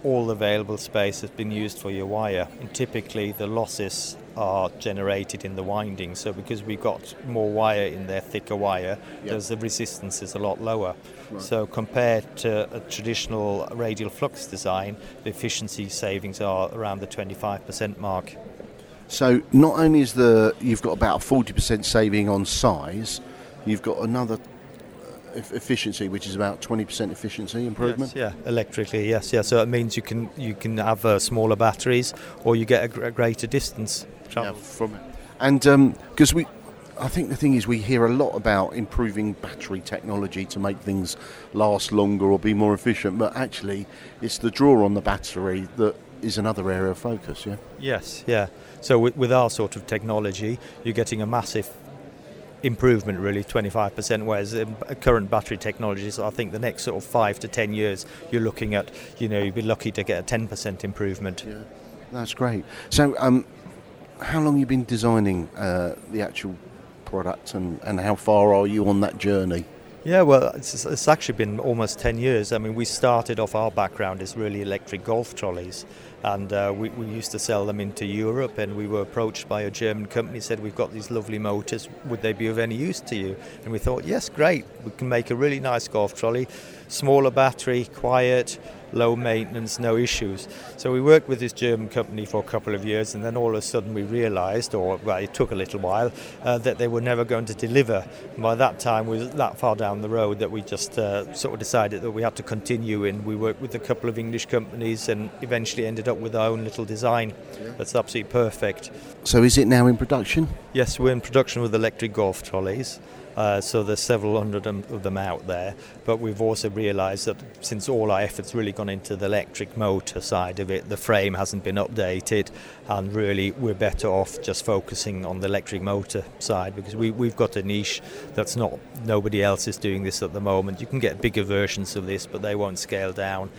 all available space has been used for your wire, and typically the losses are generated in the winding. So because we've got more wire in there, thicker wire, there's the resistance is a lot lower. So compared to a traditional radial flux design, the efficiency savings are around the 25% mark. So not only is the you've got about a 40% saving on size, you've got another efficiency which is about 20% efficiency improvement. Yes, yeah, electrically, yes, yeah. So it means you can you can have uh, smaller batteries, or you get a, gr- a greater distance Yeah, from it. And because we, I think the thing is we hear a lot about improving battery technology to make things last longer or be more efficient, but actually it's the draw on the battery that is another area of focus. Yeah. Yes, yeah. So with, with our sort of technology, you're getting a massive improvement, really, 25%. Whereas current battery technologies, I think the next sort of five to ten years, you're looking at, you know, you'd be lucky to get a 10% improvement. Yeah. That's great. So, um, how long you been designing uh, the actual product, and, and how far are you on that journey? Yeah, well, it's, it's actually been almost 10 years. I mean, we started off our background as really electric golf trolleys, and uh, we, we used to sell them into Europe. And we were approached by a German company, said, We've got these lovely motors, would they be of any use to you? And we thought, Yes, great, we can make a really nice golf trolley, smaller battery, quiet, low maintenance, no issues. So we worked with this German company for a couple of years, and then all of a sudden we realised, or well, it took a little while, uh, that they were never going to deliver. And by that time, we were that far down the road that we just uh, sort of decided that we had to continue. And we worked with a couple of English companies, and eventually ended up with our own little design. That's absolutely perfect. So, is it now in production? Yes, we're in production with electric golf trolleys. Uh, so there's several hundred of them out there, but we've also realised that since all our efforts really gone into the electric motor side of it, the frame hasn't been updated, and really we're better off just focusing on the electric motor side because we, we've got a niche that's not nobody else is doing this at the moment. You can get bigger versions of this, but they won't scale down.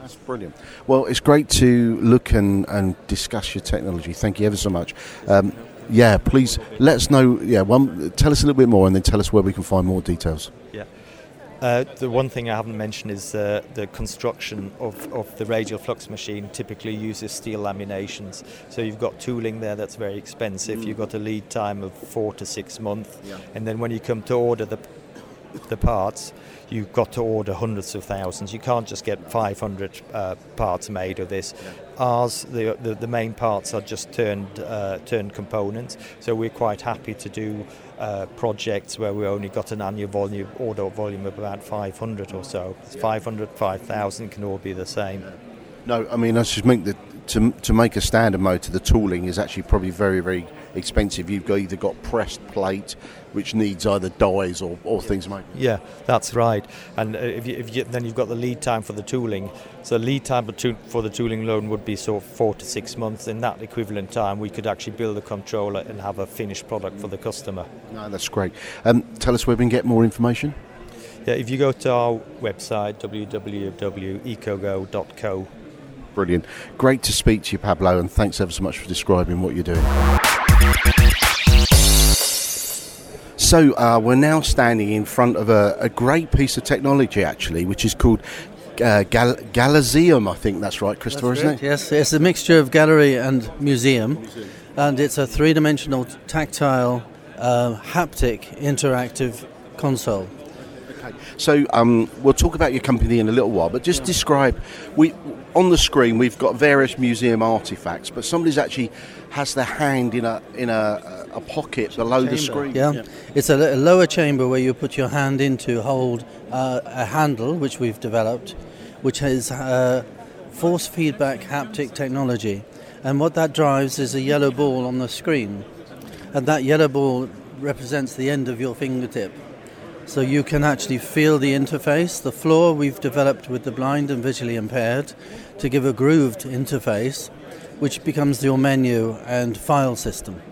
That's brilliant. Well, it's great to look and, and discuss your technology. Thank you ever so much. Um, yeah, please let us know. Yeah, one, tell us a little bit more, and then tell us where we can find more details. Yeah. Uh, the one thing I haven't mentioned is uh, the construction of, of the radial flux machine typically uses steel laminations. So you've got tooling there that's very expensive. You've got a lead time of four to six months. Yeah. And then when you come to order the the parts, you've got to order hundreds of thousands. You can't just get 500 uh, parts made of this. Ours, the, the, the main parts are just turned uh, turned components. So we're quite happy to do uh, projects where we only got an annual volume order volume of about 500 or so. 500, 5,000 can all be the same. No, I mean I just mean that to, to make a standard motor, the tooling is actually probably very very expensive. You've got either got pressed plate, which needs either dies or, or things made. Yeah, that's right. And uh, if you, if you, then you've got the lead time for the tooling. So lead time for the tooling loan would be sort of four to six months. In that equivalent time, we could actually build a controller and have a finished product for the customer. No, that's great. Um, tell us where we can get more information. Yeah, if you go to our website www.ecogo.co. Brilliant. Great to speak to you, Pablo, and thanks ever so much for describing what you're doing. So uh, we're now standing in front of a, a, great piece of technology, actually, which is called uh, Gal- Galaseum. I think that's right, Christopher, that's isn't it? Yes, it's a mixture of gallery and museum, museum. and it's a three-dimensional, tactile, uh, haptic, interactive console. Okay. So um, we'll talk about your company in a little while, but just yeah. describe. We on the screen we've got various museum artifacts, but somebody's actually has their hand in a in a, a pocket below the screen. Yeah. yeah. it's a, a, lower chamber where you put your hand in to hold uh, a handle, which we've developed, which has uh, force feedback haptic technology, and what that drives is a yellow ball on the screen, and that yellow ball represents the end of your fingertip. So you can actually feel the interface. The floor we've developed with the blind and visually impaired to give a grooved interface, which becomes your menu and file system.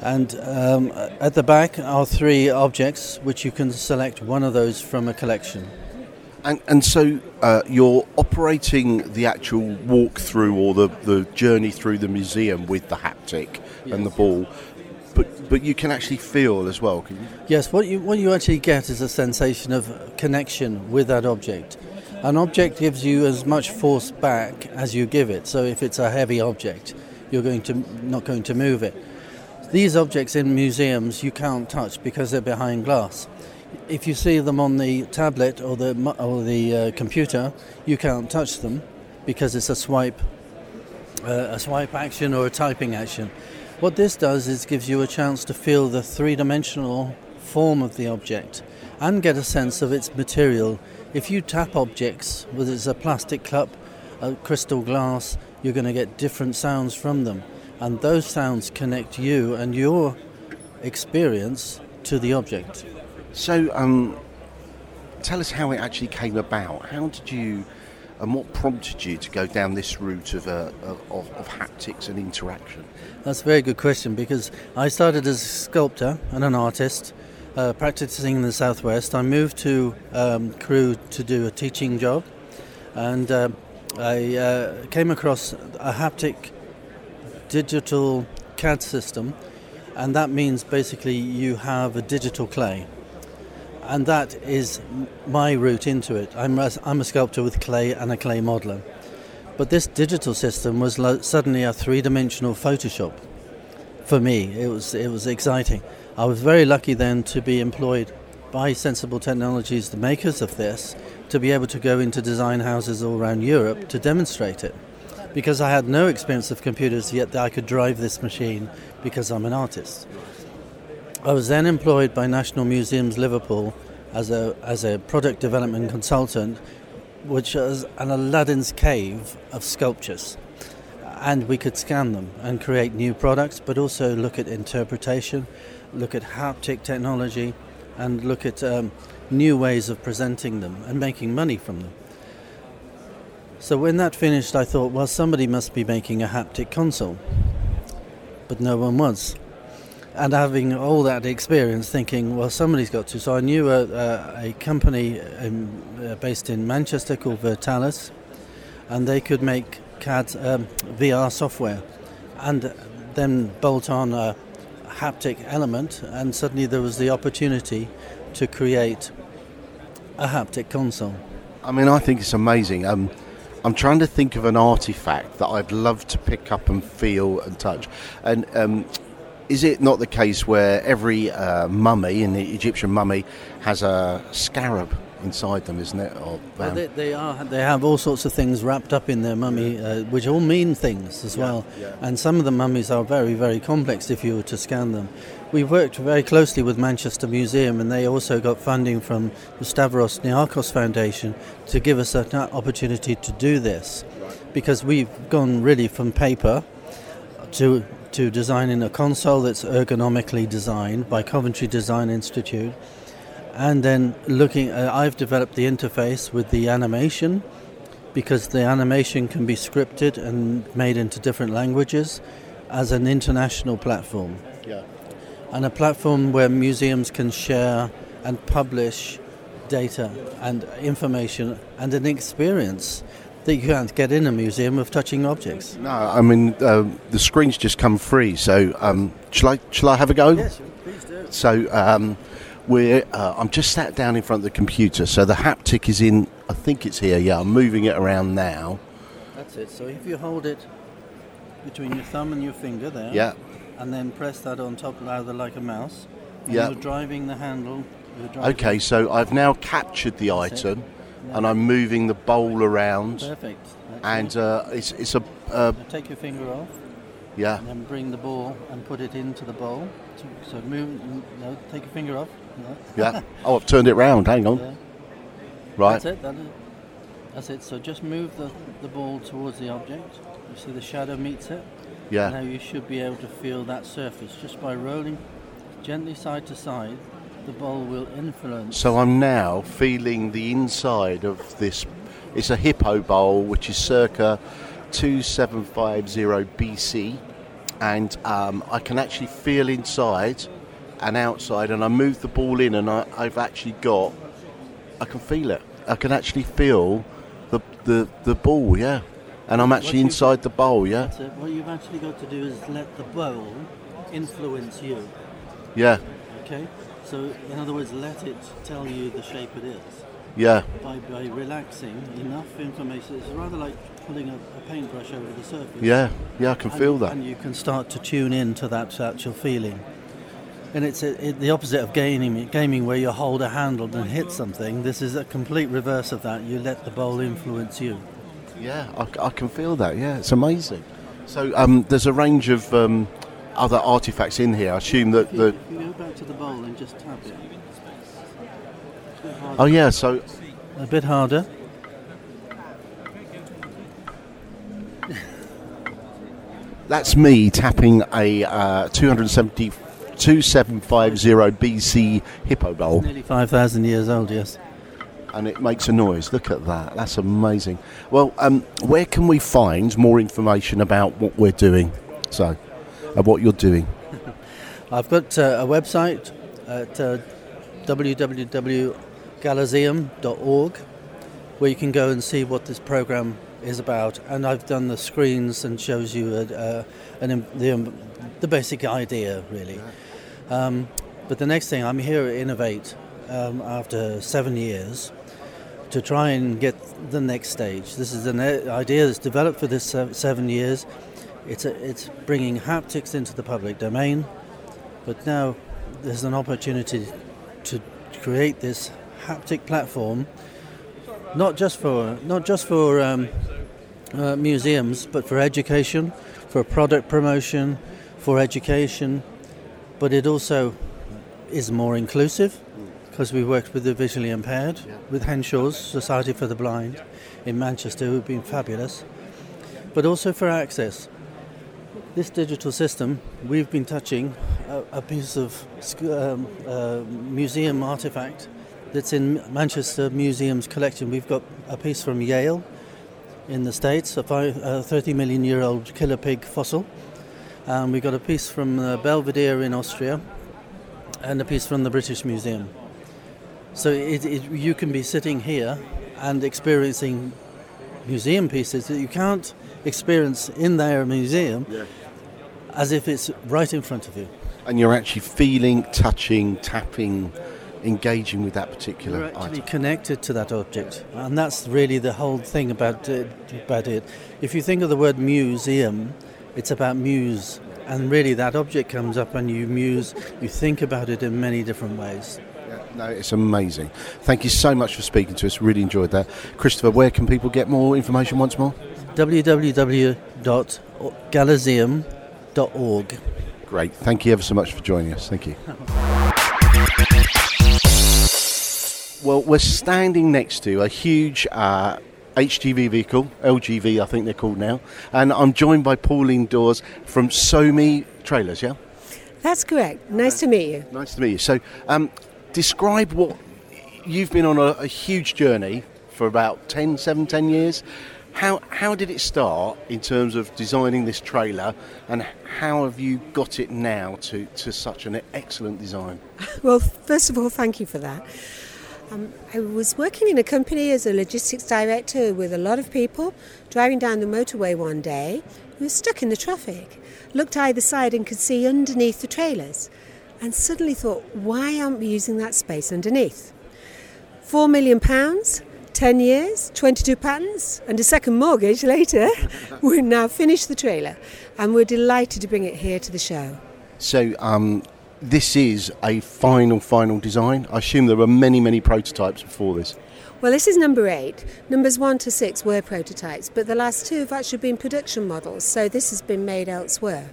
And um, at the back are three objects, which you can select one of those from a collection. And, and so uh, you're operating the actual walkthrough or the, the journey through the museum with the haptic yes. and the ball but but you can actually feel as well. Can you? Yes, what you what you actually get is a sensation of connection with that object. An object gives you as much force back as you give it. So if it's a heavy object, you're going to not going to move it. These objects in museums you can't touch because they're behind glass. If you see them on the tablet or the or the uh, computer, you can't touch them because it's a swipe, uh, a swipe action or a typing action. What this does is gives you a chance to feel the three dimensional form of the object and get a sense of its material. If you tap objects, whether it's a plastic cup, a crystal glass, you're going to get different sounds from them. And those sounds connect you and your experience to the object. So, um, tell us how it actually came about. How did you and what prompted you to go down this route of, uh, of, of, haptics and interaction? That's a very good question because I started as a sculptor and an artist, uh, practicing in the southwest. I moved to um, Crewe to do a teaching job, and uh, I uh, came across a haptic digital CAD system, and that means basically you have a digital clay and that is my route into it. I'm I'm a sculptor with clay and a clay modeler. But this digital system was lo- suddenly a three-dimensional Photoshop. For me, it was it was exciting. I was very lucky then to be employed by SensAble Technologies, the makers of this, to be able to go into design houses all around Europe to demonstrate it. Because I had no experience of computers, yet I could drive this machine because I'm an artist. I was then employed by National Museums Liverpool as a, as a product development consultant, which was an Aladdin's cave of sculptures. And we could scan them and create new products, but also look at interpretation, look at haptic technology, and look at um, new ways of presenting them and making money from them. So when that finished, I thought, well, somebody must be making a haptic console. But no one was and having all that experience, thinking, well, somebody's got to. So I knew a, a, a company in, uh, based in Manchester called Virtalis, and they could make CAD um, VR software, and then bolt on a haptic element, and suddenly there was the opportunity to create a haptic console. I mean, I think it's amazing. Um, I'm trying to think of an artifact that I'd love to pick up and feel and touch, and um, is it not the case where every uh, mummy in the Egyptian mummy has a scarab inside them, isn't it? Or, Well, um, they, they are. They have all sorts of things wrapped up in their mummy, uh, which all mean things as well. yeah. And some of the mummies are very, very complex if you were to scan them. we've worked very closely with Manchester Museum, and they also got funding from the Stavros Niarchos Foundation to give us an opportunity to do this, because we've gone really from paper to to designing a console that's ergonomically designed by Coventry Design Institute and then looking uh, i've developed the interface with the animation because the animation can be scripted and made into different languages as an international platform yeah. and a platform where museums can share and publish data and information and an experience that you can't get in a museum of touching objects No, I mean uh, the screen's just come free. So um, shall I shall I have a go? Yes, please do So um, we're uh, I'm just sat down in front of the computer. So the haptic is in. I think it's here. Yeah, I'm moving it around now. that's it so if you hold it between your thumb and your finger there Yeah. and then press that on top rather like a mouse. And Yeah. You're driving the handle. Driving Okay, so I've now captured the That's it. And I'm moving the bowl around, Perfect. And uh, it's it's a uh, take your finger off yeah. and then bring the ball and put it into the bowl. So, so move. No, take your finger off. No. Yeah. Oh, I've turned it round. Hang on. Yeah. Right. That's it. That is, that's it. So just move the, the ball towards the object. You see the shadow meets it. Yeah. Now you should be able to feel that surface just by rolling gently side to side. The ball will influence. So I'm now feeling the inside of this. It's a hippo bowl, which is circa 2750 BC, and um, I can actually feel inside and outside. And I move the ball in, and I, I've actually got. I can feel it. I can actually feel the the, the ball. Yeah, and I'm actually inside the bowl. Yeah, What you've actually got to do is let the bowl influence you. yeah, Okay? So, in other words, let it tell you the shape it is. yeah, By, by relaxing enough information, it's rather like pulling a, a paintbrush over the surface. yeah, yeah. I can And- feel that. And you can start to tune in to that actual feeling. And it's a, it, the opposite of gaming, gaming where you hold a handle and hit something. This is a complete reverse of that. You let the bowl influence you. Yeah, I, I can feel that. Yeah, it's amazing. So um, there's a range of um, other artifacts in here. I assume that the. If you go back to the bowl and just tap it. A bit harder. Oh yeah, so A bit harder. that's me tapping a uh, 270, 2750 BC hippo bowl, Nearly 5,000 years old, yes. and it makes a noise. Look at that. That's amazing. Well, um, where can we find more information about what we're doing? So, uh, what you're doing. I've got uh, a website at uh, where you can go and see what this program is about. And I've done the screens and shows you uh, uh, an, the, um, the basic idea, really. Um, but the next thing, I'm here at Innovate um, after seven years to try and get the next stage. This is an idea that's developed for this seven years. It's, a, it's bringing haptics into the public domain, but now there's an opportunity to create this haptic platform, not just for not just for um, uh, museums, but for education, for product promotion, for education. But it also is more inclusive because we worked with the visually impaired, with Henshaw's Society for the Blind in Manchester, who've been fabulous, but also for access. This digital system, we've been touching a, a piece of um, uh, museum artifact that's in Manchester Museum's collection. We've got a piece from Yale in the States, a fi- a 30 million year old killer pig fossil. And we've got a piece from uh, Belvedere in Austria and a piece from the British Museum. So it, it, you can be sitting here and experiencing museum pieces that you can't experience in their museum as if it's right in front of you. And you're actually feeling, touching, tapping, engaging with that particular You're actually item. connected to that object, and that's really the whole thing about it, about it. If you think of the word museum, it's about muse and really that object comes up and you muse, you think about it in many different ways. No, it's amazing. Thank you so much for speaking to us. Really enjoyed that. Christopher, where can people get more information once more? Great. Thank you ever so much for joining us. Thank you. Well, we're standing next to a huge uh, HGV vehicle, LGV I think they're called now, and I'm joined by Pauline Dawes from SOMI Trailers, yeah? That's correct. Nice to meet you. Nice to meet you. So, um, describe what you've been on a, a huge journey for about 10, 7, 10 years. How, how did it start in terms of designing this trailer and how have you got it now to, to such an excellent design? Well, first of all, thank you for that. Um, I was working in a company as a logistics director with a lot of people, driving down the motorway one day. We were stuck in the traffic, looked either side and could see underneath the trailers, and suddenly thought, why aren't we using that space underneath? Four million pounds, 10 years, 22 patents, and a second mortgage later, we've now finished the trailer, and we're delighted to bring it here to the show. So, um, this is a final, final design. I assume there were many, many prototypes before this. Well, this is number eight. Numbers one to six were prototypes, but the last two have actually been production models, so this has been made elsewhere.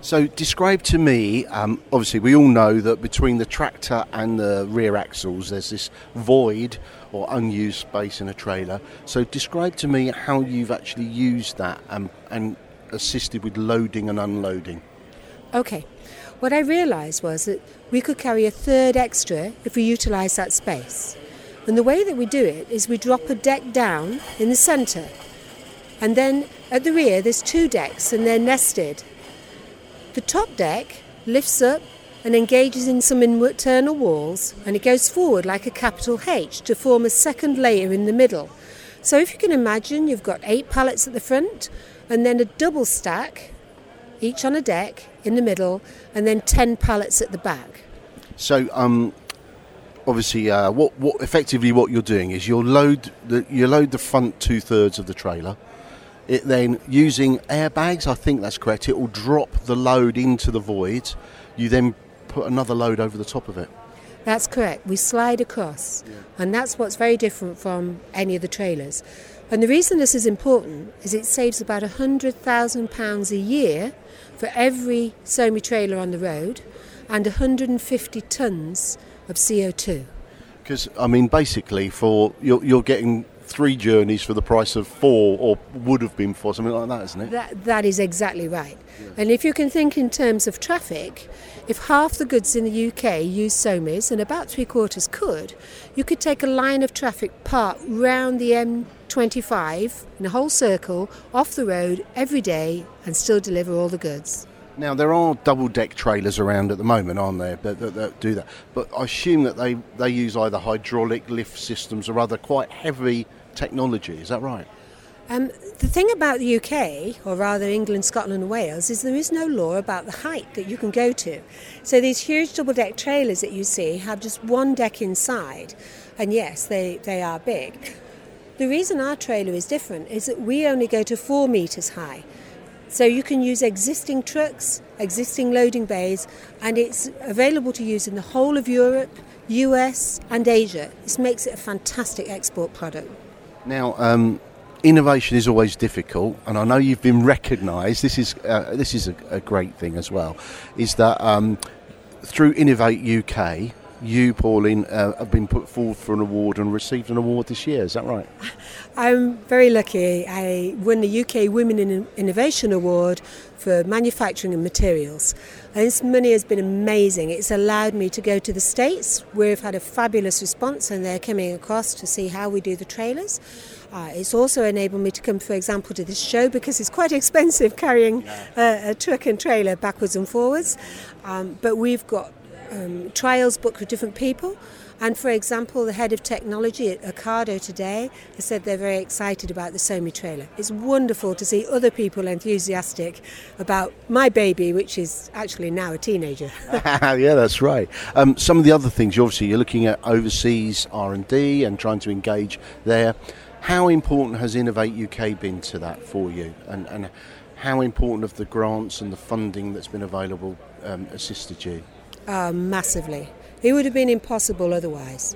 So, describe to me um, obviously, we all know that between the tractor and the rear axles, there's this void or unused space in a trailer. So, describe to me how you've actually used that and, and assisted with loading and unloading. Okay. What I realised was that we could carry a third extra if we utilise that space. And the way that we do it is we drop a deck down in the centre. And then at the rear, there's two decks and they're nested. The top deck lifts up and engages in some internal walls and it goes forward like a capital H to form a second layer in the middle. So if you can imagine, you've got eight pallets at the front and then a double stack, each on a deck in the middle, and then 10 pallets at the back. So, um, obviously, uh, what, what effectively what you're doing is you load the you load the front two thirds of the trailer. It then using airbags, I think that's correct. It will drop the load into the void. You then put another load over the top of it. That's correct. We slide across, yeah. and that's what's very different from any of the trailers. And the reason this is important is it saves about £100,000 a year for every SOMI trailer on the road and 150 tonnes of CO2. Because, I mean, basically, for you're, you're getting three journeys for the price of four, or would have been for something like that, isn't it? That, that is exactly right. Yeah. And if you can think in terms of traffic, if half the goods in the UK use SOMIs and about three quarters could, you could take a line of traffic part round the M25 in a whole circle off the road every day and still deliver all the goods. Now there are double deck trailers around at the moment, aren't there, that, that, that, do that? But I assume that they, they use either hydraulic lift systems or other quite heavy technology. Is that right? Um, the thing about the UK, or rather England, Scotland, and Wales, is there is no law about the height that you can go to. So these huge double deck trailers that you see have just one deck inside, and yes, they, they are big. The reason our trailer is different is that we only go to four metres high. So you can use existing trucks, existing loading bays, and it's available to use in the whole of Europe, US, and Asia. This makes it a fantastic export product. Now, um, innovation is always difficult, and I know you've been recognised. This is uh, this is a, a, great thing as well. Is that um, through Innovate UK, you, Pauline, uh, have been put forward for an award and received an award this year. Is that right? I'm very lucky. I won the UK Women in Innovation Award for manufacturing and materials. And this money has been amazing. It's allowed me to go to the States, where we've had a fabulous response, and they're coming across to see how we do the trailers. Uh, it's also enabled me to come, for example, to this show because it's quite expensive carrying a, a truck and trailer backwards and forwards. Um, but we've got um, trials booked with different people. And for example, the head of technology at Ocado today has said they're very excited about the SOMI trailer. It's wonderful to see other people enthusiastic about my baby, which is actually now a teenager. yeah, that's right. Um, some of the other things, obviously, you're looking at overseas R&D and trying to engage there. How important has Innovate UK been to that for you? And, and how important have the grants and the funding that's been available um, assisted you? Uh, massively. It would have been impossible otherwise.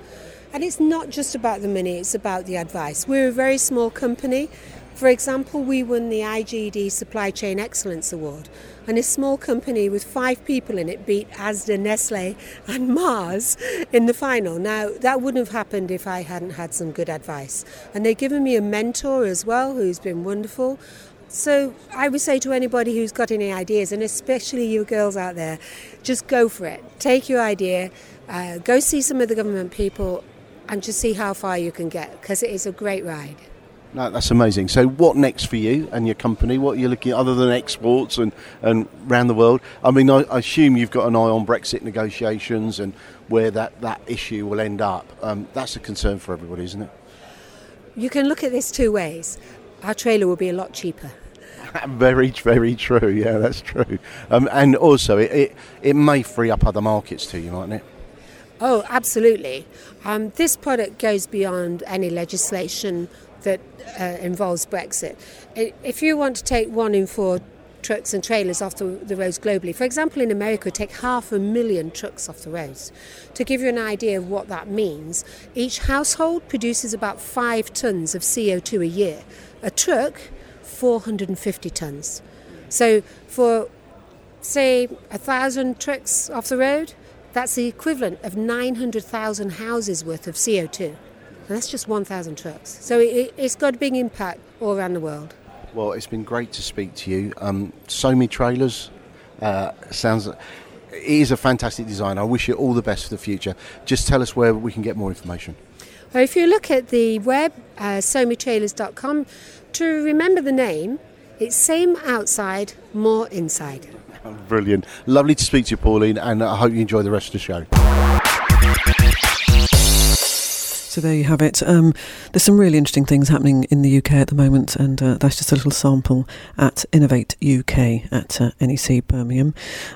And it's not just about the money, it's about the advice. We're a very small company. For example, we won the IGD Supply Chain Excellence Award, and a small company with five people in it beat Asda, Nestle, and Mars in the final. Now, that wouldn't have happened if I hadn't had some good advice. And they've given me a mentor as well who's been wonderful. So I would say to anybody who's got any ideas, and especially you girls out there, just go for it. Take your idea, uh, go see some of the government people, and just see how far you can get because it is a great ride. No, that's amazing. So, what next for you and your company? What are you looking at other than exports and, and around the world? I mean, I, I assume you've got an eye on Brexit negotiations and where that, that issue will end up. Um, that's a concern for everybody, isn't it? You can look at this two ways. Our trailer will be a lot cheaper. very, very true. Yeah, that's true. Um, and also, it, it, it may free up other markets to you, mightn't it? Oh, absolutely. Um, this product goes beyond any legislation that uh, involves Brexit. If you want to take one in four trucks and trailers off the, the, roads globally, for example, in America, take half a million trucks off the roads. To give you an idea of what that means, each household produces about five tons of CO2 a year. A truck, 450 tons. So for, say, a thousand trucks off the road, that's the equivalent of 900,000 houses worth of CO2. And that's just 1,000 trucks. So it, has got a big impact all around the world. Well, it's been great to speak to you. Um, SOMI Trailers uh, sounds. It is a fantastic design. I wish you all the best for the future. Just tell us where we can get more information. Well, if you look at the web, uh, somitrailers.com, to remember the name, it's same outside, more inside. Brilliant. Lovely to speak to you, Pauline, and I hope you enjoy the rest of the show. So there you have it. Um, there's some really interesting things happening in the UK at the moment, and uh, that's just a little sample at Innovate UK at uh, NEC Birmingham.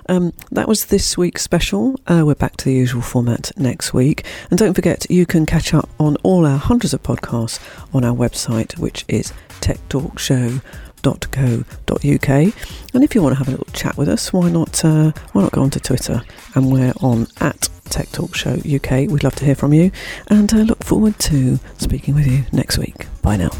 Um, that was this week's special. Uh, we're back to the usual format next week. And don't forget, you can catch up on all our hundreds of podcasts on our website, which is Tech Talk Show uk. And if you want to have a little chat with us, why not uh, why not go onto Twitter and we're on at Tech Talk Show UK. We'd love to hear from you and uh, look forward to speaking with you next week. Bye now.